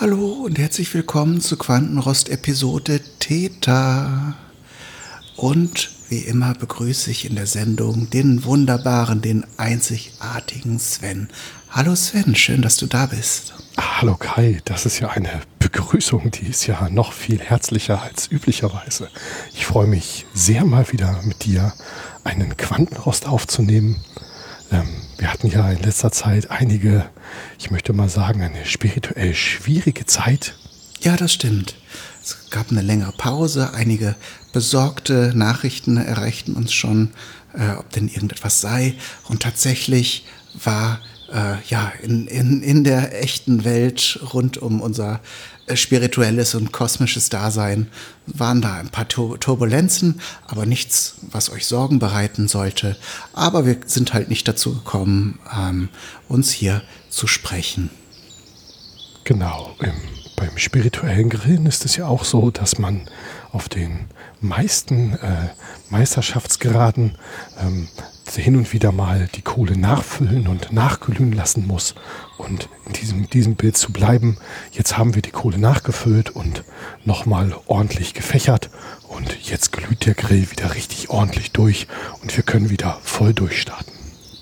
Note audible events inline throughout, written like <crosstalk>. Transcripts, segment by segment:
Hallo und herzlich willkommen zu Quantenrost-Episode Theta. Und wie immer begrüße ich in der Sendung den wunderbaren, den einzigartigen Sven. Hallo Sven, schön, dass du da bist. Hallo Kai, das ist ja eine Begrüßung, die ist ja noch viel herzlicher als üblicherweise. Ich freue mich sehr mal wieder mit dir einen Quantenrost aufzunehmen. Ähm, wir hatten ja in letzter Zeit einige, ich möchte mal sagen, eine spirituell schwierige Zeit. Ja, das stimmt. Es gab eine längere Pause. Einige besorgte Nachrichten erreichten uns schon, äh, ob denn irgendetwas sei. Und tatsächlich war äh, ja in, in, in der echten Welt rund um unser äh, spirituelles und kosmisches Dasein waren da ein paar Turbulenzen, aber nichts, was euch Sorgen bereiten sollte. Aber wir sind halt nicht dazu gekommen, ähm, uns hier zu sprechen. Genau, im, beim spirituellen Grillen ist es ja auch so, dass man auf den meisten äh, Meisterschaftsgeraden ähm, hin und wieder mal die Kohle nachfüllen und nachglühen lassen muss. Und in diesem, diesem Bild zu bleiben, jetzt haben wir die Kohle nachgefüllt und nochmal ordentlich gefächert. Und jetzt glüht der Grill wieder richtig ordentlich durch und wir können wieder voll durchstarten.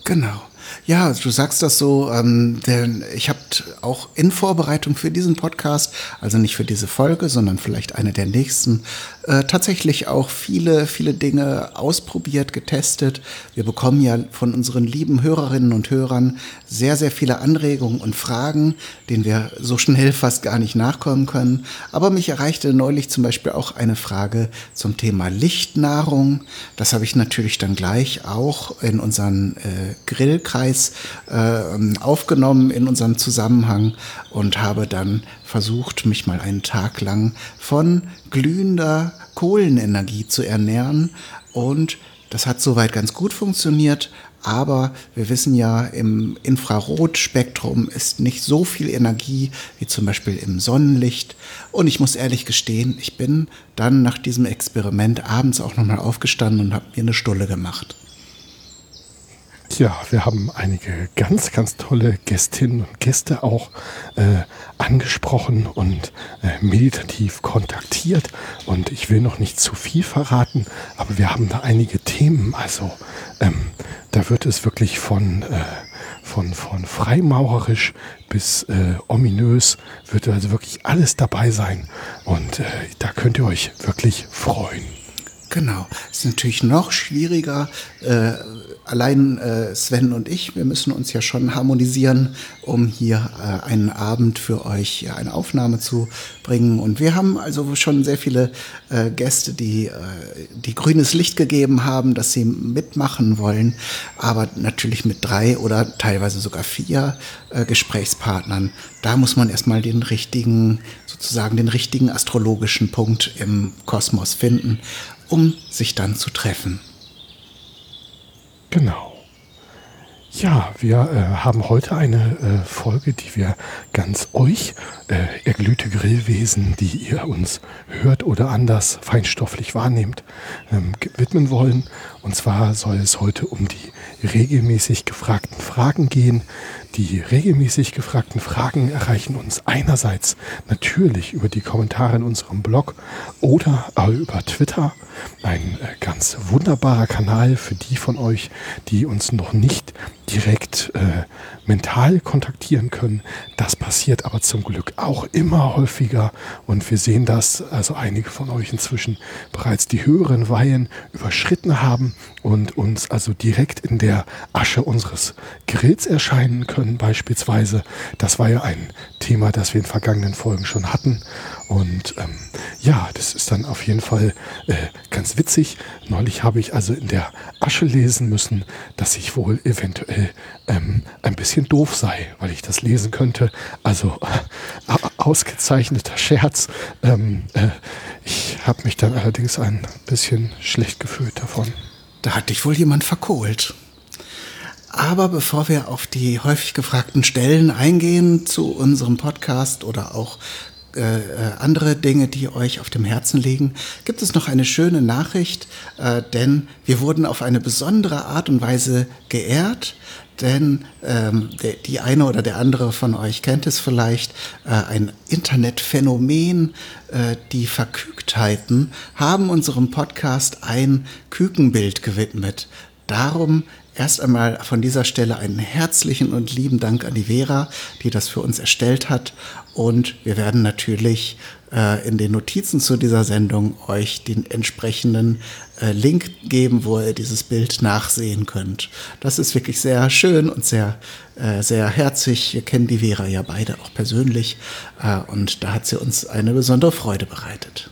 Genau. Ja, du sagst das so, ähm, denn ich habe auch in Vorbereitung für diesen Podcast, also nicht für diese Folge, sondern vielleicht eine der nächsten, äh, tatsächlich auch viele, viele Dinge ausprobiert, getestet. Wir bekommen ja von unseren lieben Hörerinnen und Hörern sehr, sehr viele Anregungen und Fragen, denen wir so schnell fast gar nicht nachkommen können. Aber mich erreichte neulich zum Beispiel auch eine Frage zum Thema Lichtnahrung. Das habe ich natürlich dann gleich auch in unseren äh, Grillkreis Details äh, aufgenommen in unserem Zusammenhang und habe dann versucht, mich mal einen Tag lang von glühender Kohlenenergie zu ernähren und das hat soweit ganz gut funktioniert, aber wir wissen ja, im Infrarotspektrum ist nicht so viel Energie wie zum Beispiel im Sonnenlicht. Und ich muss ehrlich gestehen, ich bin dann nach diesem Experiment abends auch nochmal aufgestanden und habe mir eine Stulle gemacht. Ja, wir haben einige ganz, ganz tolle Gästinnen und Gäste auch äh, angesprochen und äh, meditativ kontaktiert. Und ich will noch nicht zu viel verraten, aber wir haben da einige Themen. Also ähm, da wird es wirklich von, äh, von, von freimaurerisch bis äh, ominös, wird also wirklich alles dabei sein. Und äh, da könnt ihr euch wirklich freuen. Genau. Ist natürlich noch schwieriger. Äh, allein äh, Sven und ich, wir müssen uns ja schon harmonisieren, um hier äh, einen Abend für euch eine Aufnahme zu bringen. Und wir haben also schon sehr viele äh, Gäste, die, äh, die grünes Licht gegeben haben, dass sie mitmachen wollen. Aber natürlich mit drei oder teilweise sogar vier äh, Gesprächspartnern. Da muss man erstmal den richtigen, sozusagen den richtigen astrologischen Punkt im Kosmos finden um sich dann zu treffen. Genau. Ja, wir äh, haben heute eine äh, Folge, die wir ganz euch, äh, erglühte Grillwesen, die ihr uns hört oder anders feinstofflich wahrnehmt, ähm, widmen wollen. Und zwar soll es heute um die regelmäßig gefragten Fragen gehen. Die regelmäßig gefragten Fragen erreichen uns einerseits natürlich über die Kommentare in unserem Blog oder über Twitter. Ein äh, ganz wunderbarer Kanal für die von euch, die uns noch nicht direkt äh, mental kontaktieren können. Das passiert aber zum Glück auch immer häufiger und wir sehen das, also einige von euch inzwischen bereits die höheren Weihen überschritten haben und uns also direkt in der Asche unseres Grills erscheinen können beispielsweise. Das war ja ein Thema, das wir in vergangenen Folgen schon hatten und ähm, ja, das ist dann auf jeden Fall äh, ganz witzig. Neulich habe ich also in der Asche lesen müssen, dass ich wohl eventuell ähm, ein bisschen doof sei, weil ich das lesen könnte. Also äh, ausgezeichneter Scherz. Ähm, äh, ich habe mich dann allerdings ein bisschen schlecht gefühlt davon. Da hat dich wohl jemand verkohlt. Aber bevor wir auf die häufig gefragten Stellen eingehen zu unserem Podcast oder auch äh, andere Dinge, die euch auf dem Herzen liegen, gibt es noch eine schöne Nachricht, äh, denn wir wurden auf eine besondere Art und Weise geehrt denn ähm, der, die eine oder der andere von euch kennt es vielleicht, äh, ein Internetphänomen, äh, die Verkügtheiten, haben unserem Podcast ein Kükenbild gewidmet. Darum erst einmal von dieser Stelle einen herzlichen und lieben Dank an die Vera, die das für uns erstellt hat. Und wir werden natürlich äh, in den Notizen zu dieser Sendung euch den entsprechenden äh, Link geben, wo ihr dieses Bild nachsehen könnt. Das ist wirklich sehr schön und sehr, äh, sehr herzig. Wir kennen die Vera ja beide auch persönlich äh, und da hat sie uns eine besondere Freude bereitet.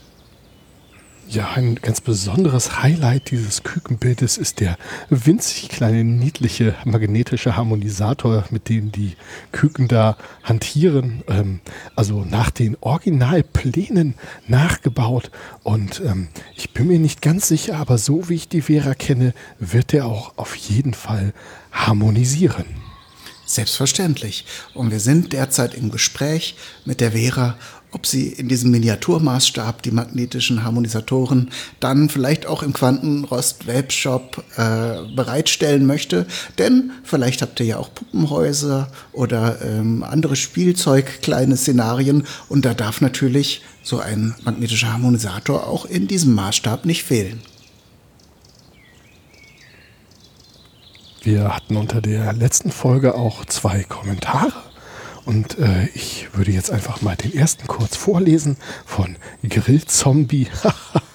Ja, ein ganz besonderes Highlight dieses Kükenbildes ist der winzig kleine, niedliche magnetische Harmonisator, mit dem die Küken da hantieren. Ähm, also nach den Originalplänen nachgebaut. Und ähm, ich bin mir nicht ganz sicher, aber so wie ich die Vera kenne, wird er auch auf jeden Fall harmonisieren. Selbstverständlich. Und wir sind derzeit im Gespräch mit der Vera ob sie in diesem Miniaturmaßstab die magnetischen Harmonisatoren dann vielleicht auch im Quantenrost Webshop äh, bereitstellen möchte. Denn vielleicht habt ihr ja auch Puppenhäuser oder ähm, andere Spielzeug, kleine Szenarien und da darf natürlich so ein magnetischer Harmonisator auch in diesem Maßstab nicht fehlen. Wir hatten unter der letzten Folge auch zwei Kommentare und äh, ich würde jetzt einfach mal den ersten kurz vorlesen von Grillzombie. <laughs>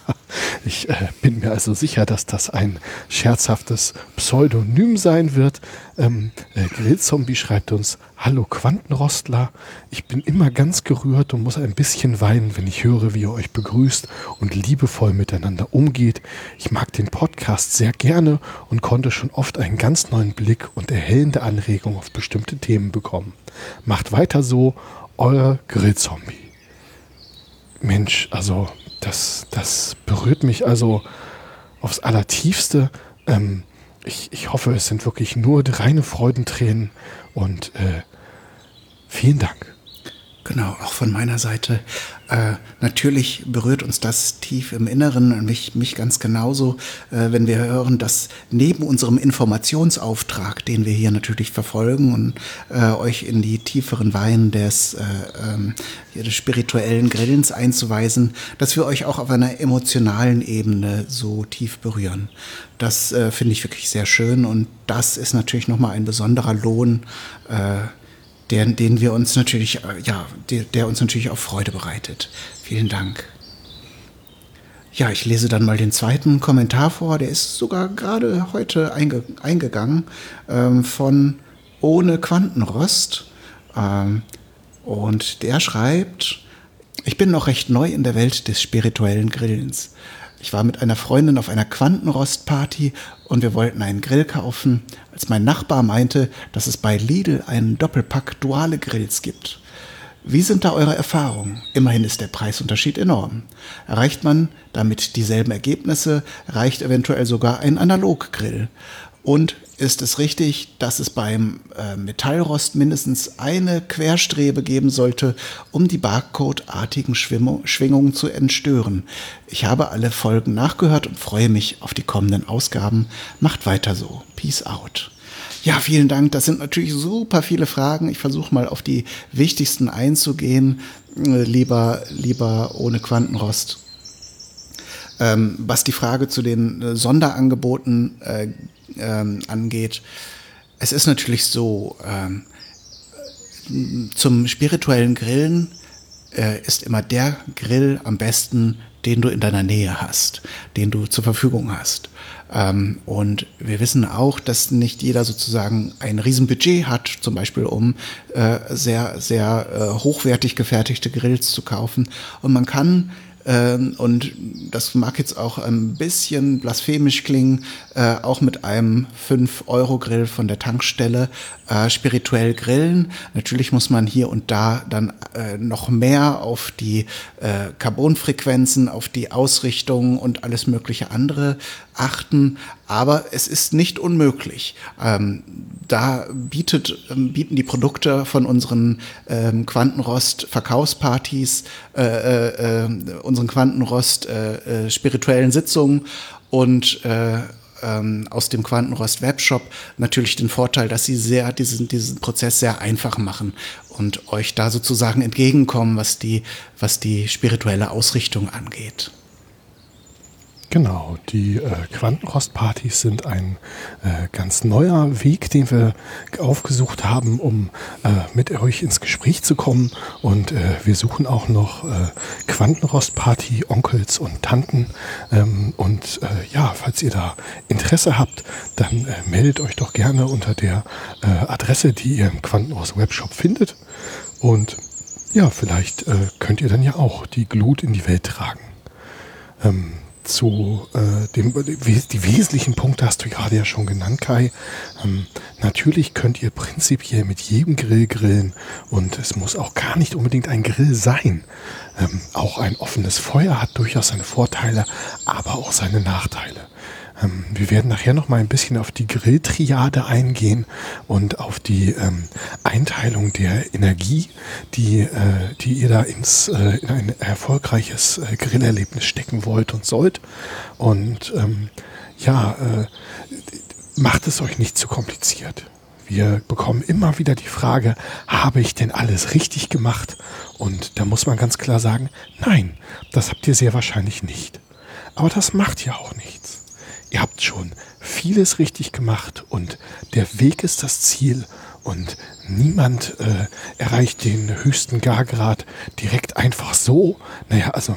ich äh, bin mir also sicher, dass das ein scherzhaftes Pseudonym sein wird. Ähm, äh, Grillzombie schreibt uns, Hallo Quantenrostler, ich bin immer ganz gerührt und muss ein bisschen weinen, wenn ich höre, wie ihr euch begrüßt und liebevoll miteinander umgeht. Ich mag den Podcast sehr gerne und konnte schon oft einen ganz neuen Blick und erhellende Anregung auf bestimmte Themen bekommen. Macht weiter so, euer Grillzombie. Mensch, also das, das berührt mich also aufs Allertiefste. Ähm, ich, ich hoffe, es sind wirklich nur reine Freudentränen und äh, vielen Dank. Genau, auch von meiner Seite. Äh, natürlich berührt uns das tief im Inneren und mich, mich ganz genauso, äh, wenn wir hören, dass neben unserem Informationsauftrag, den wir hier natürlich verfolgen und äh, euch in die tieferen Weinen des, äh, ähm, des spirituellen Grillens einzuweisen, dass wir euch auch auf einer emotionalen Ebene so tief berühren. Das äh, finde ich wirklich sehr schön und das ist natürlich nochmal ein besonderer Lohn äh, der, den wir uns natürlich, äh, ja, der, der uns natürlich auch Freude bereitet. Vielen Dank. Ja, ich lese dann mal den zweiten Kommentar vor. Der ist sogar gerade heute einge eingegangen ähm, von Ohne Quantenrost. Ähm, und der schreibt, ich bin noch recht neu in der Welt des spirituellen Grillens. Ich war mit einer Freundin auf einer Quantenrostparty und wir wollten einen Grill kaufen, als mein Nachbar meinte, dass es bei Lidl einen Doppelpack duale Grills gibt. Wie sind da eure Erfahrungen? Immerhin ist der Preisunterschied enorm. Erreicht man damit dieselben Ergebnisse, reicht eventuell sogar ein Analoggrill. Und ist es richtig, dass es beim äh, Metallrost mindestens eine Querstrebe geben sollte, um die Barcode-artigen Schwingungen zu entstören. Ich habe alle Folgen nachgehört und freue mich auf die kommenden Ausgaben. Macht weiter so. Peace out. Ja, vielen Dank. Das sind natürlich super viele Fragen. Ich versuche mal auf die wichtigsten einzugehen. Äh, lieber, lieber ohne Quantenrost. Ähm, was die Frage zu den äh, Sonderangeboten ähm, angeht, es ist natürlich so, ähm, zum spirituellen Grillen äh, ist immer der Grill am besten, den du in deiner Nähe hast, den du zur Verfügung hast. Ähm, und wir wissen auch, dass nicht jeder sozusagen ein Riesenbudget hat, zum Beispiel um äh, sehr, sehr äh, hochwertig gefertigte Grills zu kaufen. Und man kann und das mag jetzt auch ein bisschen blasphemisch klingen, äh, auch mit einem 5-Euro-Grill von der Tankstelle äh, spirituell grillen. Natürlich muss man hier und da dann äh, noch mehr auf die Carbonfrequenzen, auf die Ausrichtung und alles mögliche andere achten. Aber es ist nicht unmöglich. Ähm, da bietet, ähm, bieten die Produkte von unseren ähm, Quantenrost-Verkaufspartys, äh, äh, äh, unseren Quantenrost äh, äh, spirituellen Sitzungen und äh, ähm, aus dem Quantenrost Webshop natürlich den Vorteil, dass sie sehr diesen, diesen Prozess sehr einfach machen und euch da sozusagen entgegenkommen, was die, was die spirituelle Ausrichtung angeht. Genau, die äh, Quantenrostpartys sind ein äh, ganz neuer Weg, den wir aufgesucht haben, um äh, mit euch ins Gespräch zu kommen. Und äh, wir suchen auch noch äh, Quantenrostparty-Onkels und Tanten. Ähm, und äh, ja, falls ihr da Interesse habt, dann meldet euch doch gerne unter der Adresse, die ihr im Quantenrost Webshop findet. Und ja, vielleicht könnt ihr dann ja auch die Glut in die Welt tragen. Ähm, zu äh, dem, die wesentlichen Punkte hast du gerade ja schon genannt, Kai. Ähm, natürlich könnt ihr prinzipiell mit jedem Grill grillen und es muss auch gar nicht unbedingt ein Grill sein. Ähm, auch ein offenes Feuer hat durchaus seine Vorteile, aber auch seine Nachteile. Ähm, wir werden nachher noch mal ein bisschen auf die Grilltriade eingehen und auf die ähm, Einteilung der Energie, die, äh, die ihr da ins, äh, in ein erfolgreiches äh, Grillerlebnis stecken wollt und sollt. Und ähm, ja, äh, macht es euch nicht zu kompliziert. Wir bekommen immer wieder die Frage, habe ich denn alles richtig gemacht? Und da muss man ganz klar sagen, nein, das habt ihr sehr wahrscheinlich nicht. Aber das macht ja auch nichts ihr habt schon vieles richtig gemacht und der Weg ist das Ziel und niemand äh, erreicht den höchsten Gargrad direkt einfach so. Naja, also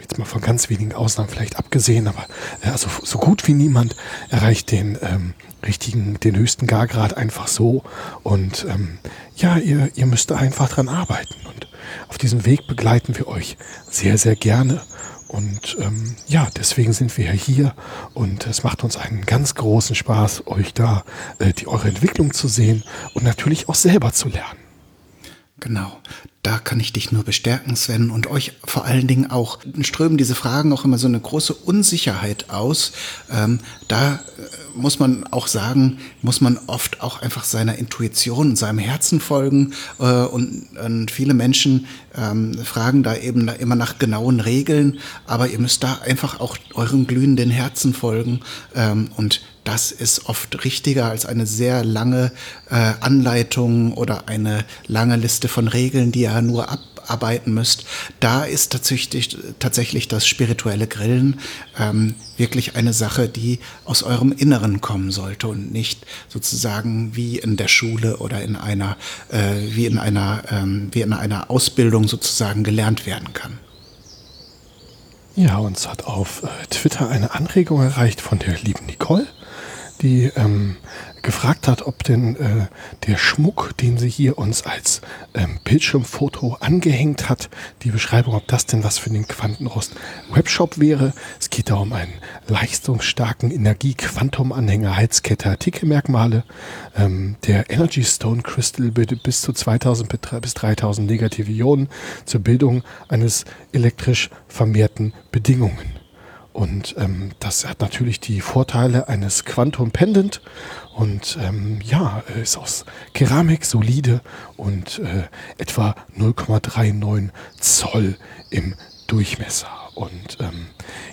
jetzt mal von ganz wenigen Ausnahmen vielleicht abgesehen, aber äh, also so gut wie niemand erreicht den ähm, richtigen, den höchsten Gargrad einfach so. Und ähm, ja, ihr, ihr müsst einfach dran arbeiten. Und auf diesem Weg begleiten wir euch sehr, sehr gerne. Und ähm, ja, deswegen sind wir hier und es macht uns einen ganz großen Spaß, euch da äh, die eure Entwicklung zu sehen und natürlich auch selber zu lernen. Genau. Da kann ich dich nur bestärken, Sven, und euch vor allen Dingen auch strömen diese Fragen auch immer so eine große Unsicherheit aus. Ähm, da äh, muss man auch sagen, muss man oft auch einfach seiner Intuition und seinem Herzen folgen. Äh, und, und, viele Menschen ähm, fragen da eben immer nach genauen Regeln, aber ihr müsst da einfach auch eurem glühenden Herzen folgen ähm, und das ist oft richtiger als eine sehr lange äh, Anleitung oder eine lange Liste von Regeln, die ihr nur abarbeiten müsst. Da ist tatsächlich, tatsächlich das spirituelle Grillen ähm, wirklich eine Sache, die aus eurem Inneren kommen sollte und nicht sozusagen wie in der Schule oder in einer, äh, wie in einer, ähm, wie in einer Ausbildung sozusagen gelernt werden kann. Ja, uns hat auf äh, Twitter eine Anregung erreicht von der lieben Nicole die ähm, gefragt hat, ob denn äh, der Schmuck, den sie hier uns als ähm, Bildschirmfoto angehängt hat, die Beschreibung, ob das denn was für den Quantenrost Webshop wäre. Es geht da um einen leistungsstarken Energie-Quantum-Anhänger, Heizkette, Artikelmerkmale. Ähm, der Energy Stone Crystal bildet bis zu 2000 bis 3000 negative Ionen zur Bildung eines elektrisch vermehrten Bedingungen. Und ähm, das hat natürlich die Vorteile eines Quantum Pendant und ähm, ja, ist aus Keramik solide und äh, etwa 0,39 Zoll im Durchmesser. Und ähm,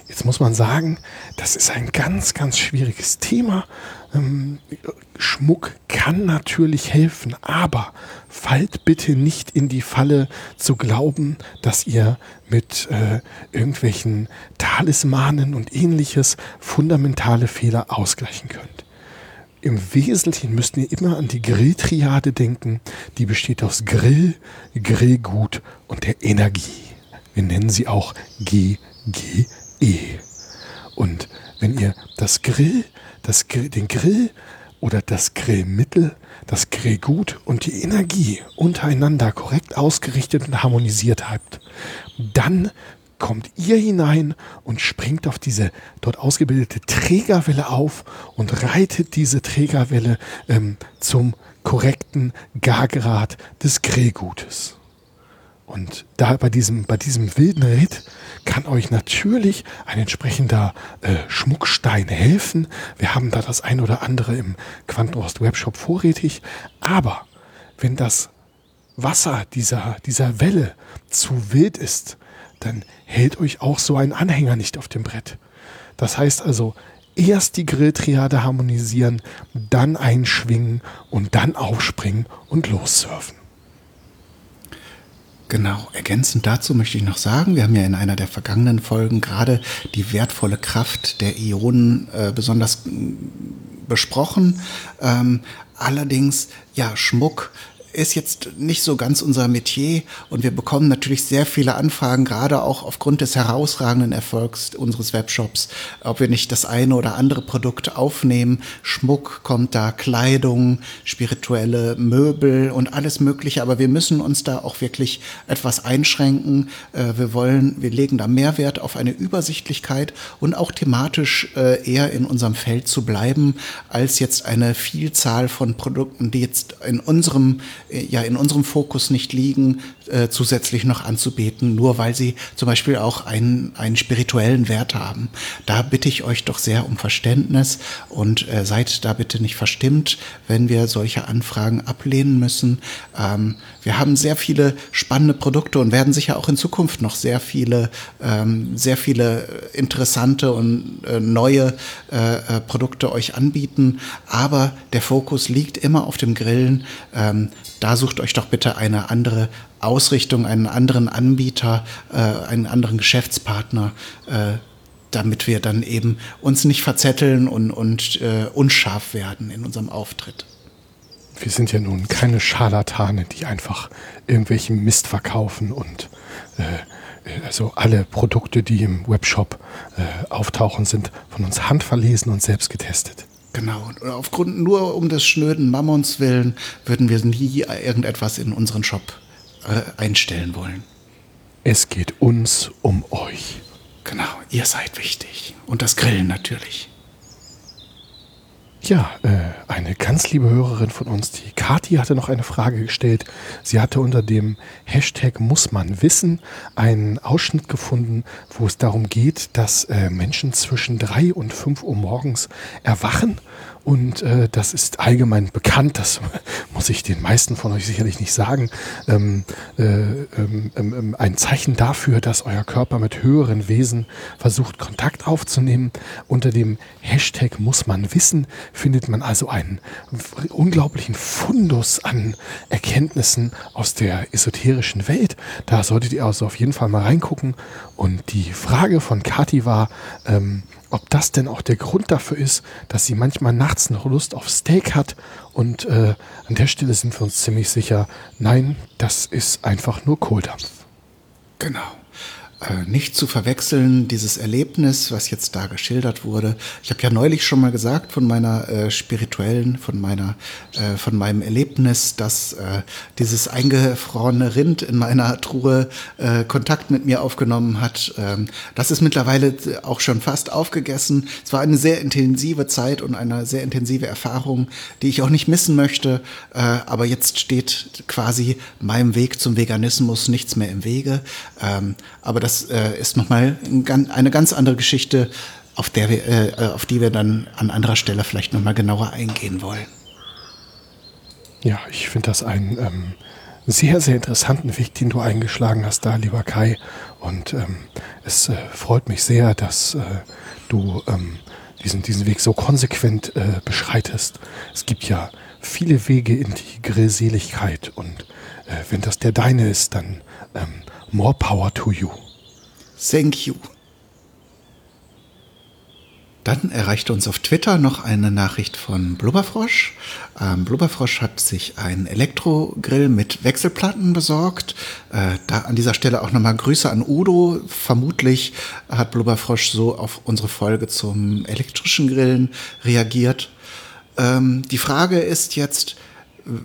jetzt muss man sagen, das ist ein ganz, ganz schwieriges Thema. Ähm, Schmuck kann natürlich helfen, aber fallt bitte nicht in die Falle zu glauben, dass ihr mit äh, irgendwelchen Talismanen und ähnliches fundamentale Fehler ausgleichen könnt. Im Wesentlichen müsst ihr immer an die Grilltriade denken, die besteht aus Grill, Grillgut und der Energie. Wir nennen sie auch GGE. Und wenn ihr das Grill, das, den Grill oder das Grillmittel, das Grillgut und die Energie untereinander korrekt ausgerichtet und harmonisiert habt, dann kommt ihr hinein und springt auf diese dort ausgebildete Trägerwelle auf und reitet diese Trägerwelle ähm, zum korrekten Gargrad des Grillgutes. Und da bei diesem, bei diesem wilden Ritt kann euch natürlich ein entsprechender äh, Schmuckstein helfen. Wir haben da das ein oder andere im Quantenrost Webshop vorrätig. Aber wenn das Wasser dieser, dieser Welle zu wild ist, dann hält euch auch so ein Anhänger nicht auf dem Brett. Das heißt also, erst die Grilltriade harmonisieren, dann einschwingen und dann aufspringen und lossurfen. Genau, ergänzend dazu möchte ich noch sagen, wir haben ja in einer der vergangenen Folgen gerade die wertvolle Kraft der Ionen äh, besonders besprochen. Ähm, allerdings, ja, Schmuck ist jetzt nicht so ganz unser Metier und wir bekommen natürlich sehr viele Anfragen, gerade auch aufgrund des herausragenden Erfolgs unseres Webshops, ob wir nicht das eine oder andere Produkt aufnehmen. Schmuck kommt da, Kleidung, spirituelle Möbel und alles Mögliche, aber wir müssen uns da auch wirklich etwas einschränken. Äh, wir wollen, wir legen da Mehrwert auf eine Übersichtlichkeit und auch thematisch äh, eher in unserem Feld zu bleiben, als jetzt eine Vielzahl von Produkten, die jetzt in unserem ja in unserem Fokus nicht liegen, äh, zusätzlich noch anzubeten, nur weil sie zum Beispiel auch einen, einen spirituellen Wert haben. Da bitte ich euch doch sehr um Verständnis und äh, seid da bitte nicht verstimmt, wenn wir solche Anfragen ablehnen müssen. Ähm, wir haben sehr viele spannende Produkte und werden sicher auch in Zukunft noch sehr viele, ähm, sehr viele interessante und äh, neue äh, äh Produkte euch anbieten. Aber der Fokus liegt immer auf dem Grillen. Ähm, da sucht euch doch bitte eine andere Ausrichtung, einen anderen Anbieter, äh, einen anderen Geschäftspartner, äh, damit wir dann eben uns nicht verzetteln und, und äh, unscharf werden in unserem Auftritt. Wir sind ja nun keine Scharlatane, die einfach irgendwelchen Mist verkaufen und äh, also alle Produkte, die im Webshop äh, auftauchen, sind von uns handverlesen und selbst getestet. Genau. Und aufgrund nur um des schnöden Mammons willen würden wir nie irgendetwas in unseren Shop äh, einstellen wollen. Es geht uns um euch. Genau, ihr seid wichtig. Und das Grillen natürlich. Ja, äh, eine ganz liebe Hörerin von uns, die Kati, hatte noch eine Frage gestellt. Sie hatte unter dem Hashtag muss man wissen einen Ausschnitt gefunden, wo es darum geht, dass äh, Menschen zwischen drei und fünf Uhr morgens erwachen und äh, das ist allgemein bekannt, das <laughs> muss ich den meisten von euch sicherlich nicht sagen, ähm, äh, ähm, ähm, ähm, ein Zeichen dafür, dass euer Körper mit höheren Wesen versucht, Kontakt aufzunehmen. Unter dem Hashtag muss man wissen, findet man also einen unglaublichen Fundus an Erkenntnissen aus der esoterischen Welt. Da solltet ihr also auf jeden Fall mal reingucken. Und die Frage von Kati war, ähm, ob das denn auch der Grund dafür ist, dass sie manchmal nachts noch Lust auf Steak hat. Und äh, an der Stelle sind wir uns ziemlich sicher, nein, das ist einfach nur Kohldampf. Genau. Äh, nicht zu verwechseln, dieses Erlebnis, was jetzt da geschildert wurde. Ich habe ja neulich schon mal gesagt von meiner äh, spirituellen, von meiner, äh, von meinem Erlebnis, dass äh, dieses eingefrorene Rind in meiner Truhe äh, Kontakt mit mir aufgenommen hat. Ähm, das ist mittlerweile auch schon fast aufgegessen. Es war eine sehr intensive Zeit und eine sehr intensive Erfahrung, die ich auch nicht missen möchte. Äh, aber jetzt steht quasi meinem Weg zum Veganismus nichts mehr im Wege. Ähm, aber das äh, ist nochmal ein, eine ganz andere Geschichte, auf, der wir, äh, äh, auf die wir dann an anderer Stelle vielleicht nochmal genauer eingehen wollen. Ja, ich finde das einen ähm, sehr, sehr interessanten Weg, den du eingeschlagen hast da, lieber Kai. Und ähm, es äh, freut mich sehr, dass äh, du ähm, diesen, diesen Weg so konsequent äh, beschreitest. Es gibt ja viele Wege in die Grillseligkeit und äh, wenn das der deine ist, dann ähm, more power to you. Thank you. Dann erreichte uns auf Twitter noch eine Nachricht von Blubberfrosch. Ähm, Blubberfrosch hat sich einen Elektrogrill mit Wechselplatten besorgt. Äh, da an dieser Stelle auch nochmal Grüße an Udo. Vermutlich hat Blubberfrosch so auf unsere Folge zum elektrischen Grillen reagiert. Ähm, die Frage ist jetzt,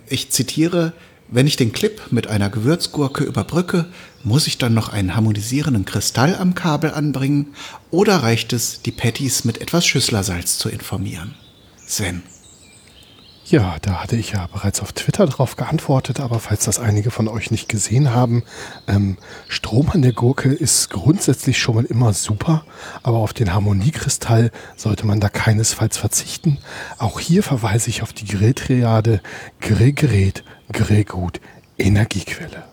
ich zitiere, wenn ich den Clip mit einer Gewürzgurke überbrücke, muss ich dann noch einen harmonisierenden Kristall am Kabel anbringen oder reicht es, die Patties mit etwas Schüsslersalz zu informieren? Sven. Ja, da hatte ich ja bereits auf Twitter darauf geantwortet, aber falls das einige von euch nicht gesehen haben, ähm, Strom an der Gurke ist grundsätzlich schon mal immer super, aber auf den Harmoniekristall sollte man da keinesfalls verzichten. Auch hier verweise ich auf die Grilltriade Grillgerät, Grillgut, Energiequelle.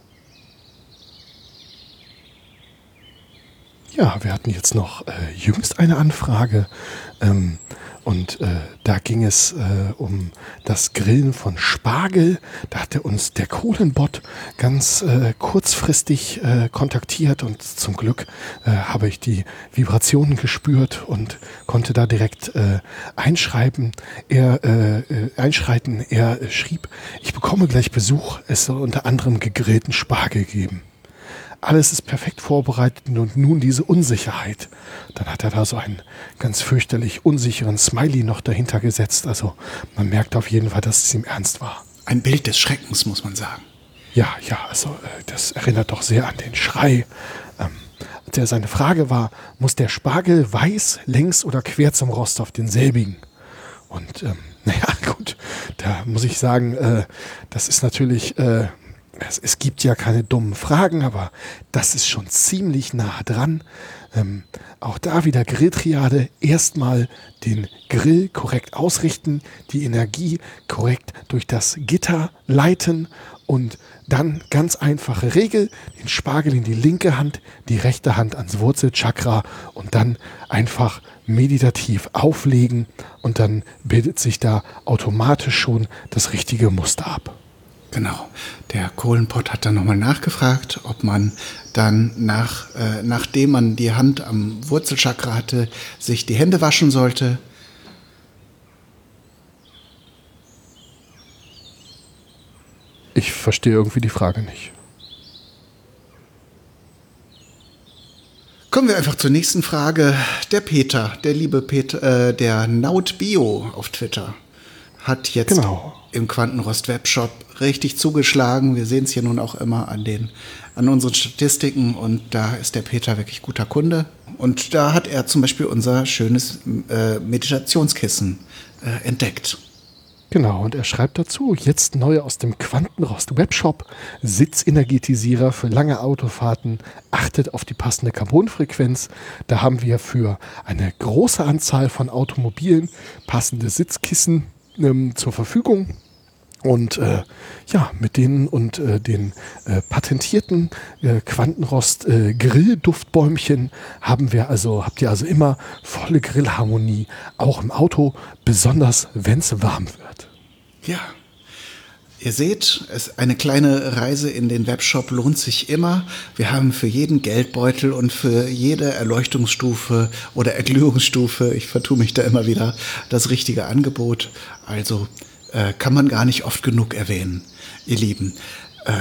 Ja, wir hatten jetzt noch äh, jüngst eine Anfrage. Ähm, und äh, da ging es äh, um das Grillen von Spargel. Da hatte uns der Kohlenbot ganz äh, kurzfristig äh, kontaktiert und zum Glück äh, habe ich die Vibrationen gespürt und konnte da direkt äh, einschreiben. Er einschreiten. Er schrieb: Ich bekomme gleich Besuch. Es soll unter anderem gegrillten Spargel geben alles ist perfekt vorbereitet und nun diese Unsicherheit. Dann hat er da so einen ganz fürchterlich unsicheren Smiley noch dahinter gesetzt. Also man merkt auf jeden Fall, dass es ihm ernst war. Ein Bild des Schreckens, muss man sagen. Ja, ja, also äh, das erinnert doch sehr an den Schrei. Ähm, der seine Frage war, muss der Spargel weiß, längs oder quer zum Rost auf denselbigen? Und ähm, <laughs> naja, gut, da muss ich sagen, äh, das ist natürlich äh, es, es, gibt ja keine dummen Fragen, aber das ist schon ziemlich nah dran. Ähm, auch da wieder Grilltriade. Erstmal den Grill korrekt ausrichten, die Energie korrekt durch das Gitter leiten und dann ganz einfache Regel, den Spargel in die linke Hand, die rechte Hand ans Wurzelchakra und dann einfach meditativ auflegen und dann bildet sich da automatisch schon das richtige Muster ab. Genau. Der Kohlenpott hat dann nochmal nachgefragt, ob man dann nach, äh, nachdem man die Hand am Wurzelchakra hatte, sich die Hände waschen sollte. Ich verstehe irgendwie die Frage nicht. Kommen wir einfach zur nächsten Frage. Der Peter, der liebe Peter, äh, der Naut Bio auf Twitter, hat jetzt genau. im Quantenrost Webshop richtig zugeschlagen. Wir sehen es hier nun auch immer an den an unseren Statistiken und da ist der Peter wirklich guter Kunde. Und da hat er zum Beispiel unser schönes äh, Meditationskissen äh, entdeckt. Genau, und er schreibt dazu, jetzt neu aus dem Quantenrost Webshop, Sitzenergetisierer für lange Autofahrten, achtet auf die passende Carbonfrequenz. Da haben wir für eine große Anzahl von Automobilen passende Sitzkissen ähm, zur Verfügung. Und äh, ja, mit denen und äh, den äh, patentierten äh, Quantenrost äh, Grillduftbäumchen haben wir also, habt ihr also immer volle Grillharmonie, auch im Auto, besonders wenn es warm wird. Ja. Ihr seht, es, eine kleine Reise in den Webshop lohnt sich immer. Wir haben für jeden Geldbeutel und für jede Erleuchtungsstufe oder Erglühungsstufe, ich vertue mich da immer wieder, das richtige Angebot. Also äh, kann man gar nicht oft genug erwähnen, ihr Lieben. Äh,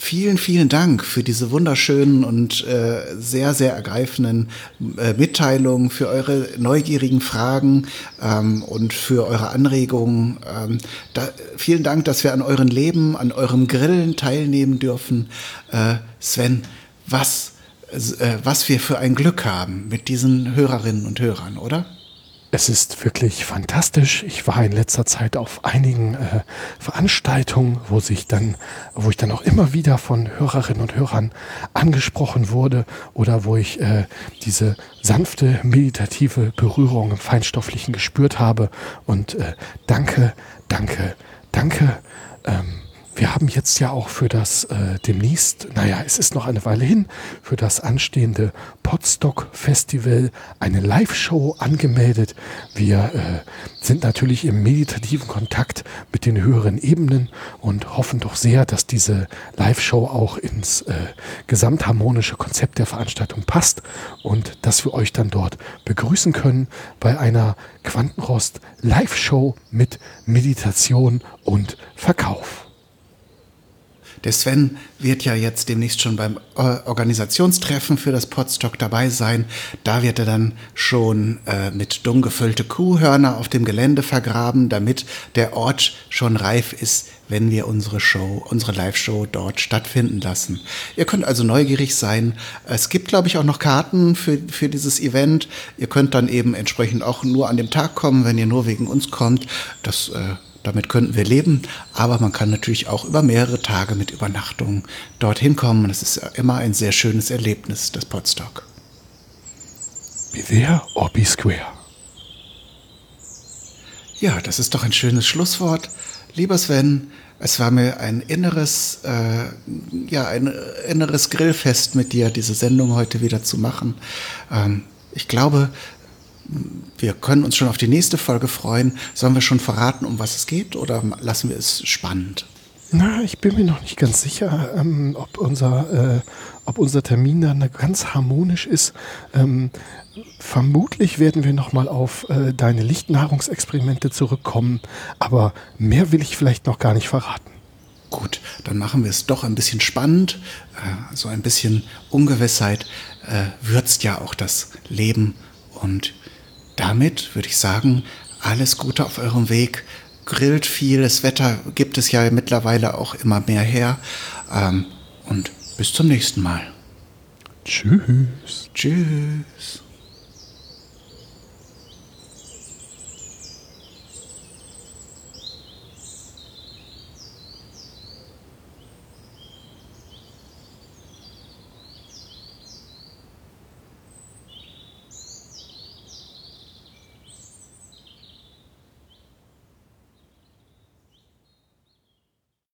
vielen, vielen Dank für diese wunderschönen und äh, sehr, sehr ergreifenden äh, Mitteilungen, für eure neugierigen Fragen ähm, und für eure Anregungen. Ähm, da, vielen Dank, dass wir an euren Leben, an eurem Grillen teilnehmen dürfen. Äh, Sven, was, äh, was wir für ein Glück haben mit diesen Hörerinnen und Hörern, oder? Es ist wirklich fantastisch. Ich war in letzter Zeit auf einigen äh, Veranstaltungen, wo sich dann, wo ich dann auch immer wieder von Hörerinnen und Hörern angesprochen wurde oder wo ich äh, diese sanfte meditative Berührung im Feinstofflichen gespürt habe. Und äh, danke, danke, danke. Ähm, wir haben jetzt ja auch für das äh, demnächst, naja, es ist noch eine Weile hin, für das anstehende Podstock Festival eine Live-Show angemeldet. Wir äh, sind natürlich im meditativen Kontakt mit den höheren Ebenen und hoffen doch sehr, dass diese Live-Show auch ins äh, gesamtharmonische Konzept der Veranstaltung passt und dass wir euch dann dort begrüßen können bei einer Quantenrost Live-Show mit Meditation und Verkauf. Der Sven wird ja jetzt demnächst schon beim äh, Organisationstreffen für das Podstock dabei sein. Da wird er dann schon äh, mit dumm gefüllte Kuhhörner auf dem Gelände vergraben, damit der Ort schon reif ist, wenn wir unsere Show, unsere Live-Show dort stattfinden lassen. Ihr könnt also neugierig sein. Es gibt, glaube ich, auch noch Karten für, für dieses Event. Ihr könnt dann eben entsprechend auch nur an dem Tag kommen, wenn ihr nur wegen uns kommt. Das äh, damit könnten wir leben, aber man kann natürlich auch über mehrere Tage mit Übernachtung dorthin kommen. Das ist immer ein sehr schönes Erlebnis, das Podstock. Be there or be square. Ja, das ist doch ein schönes Schlusswort. Lieber Sven, es war mir ein inneres, äh, ja, ein inneres Grillfest mit dir, diese Sendung heute wieder zu machen. Ähm, ich glaube, wir können uns schon auf die nächste Folge freuen. Sollen wir schon verraten, um was es geht oder lassen wir es spannend? Na, ich bin mir noch nicht ganz sicher, ähm, ob, unser, äh, ob unser Termin dann ganz harmonisch ist. Ähm, vermutlich werden wir nochmal auf äh, deine Lichtnahrungsexperimente zurückkommen, aber mehr will ich vielleicht noch gar nicht verraten. Gut, dann machen wir es doch ein bisschen spannend. Äh, so ein bisschen Ungewissheit äh, würzt ja auch das Leben. Und damit würde ich sagen, alles Gute auf eurem Weg grillt viel, das Wetter gibt es ja mittlerweile auch immer mehr her. Ähm, und bis zum nächsten Mal. Tschüss. Tschüss.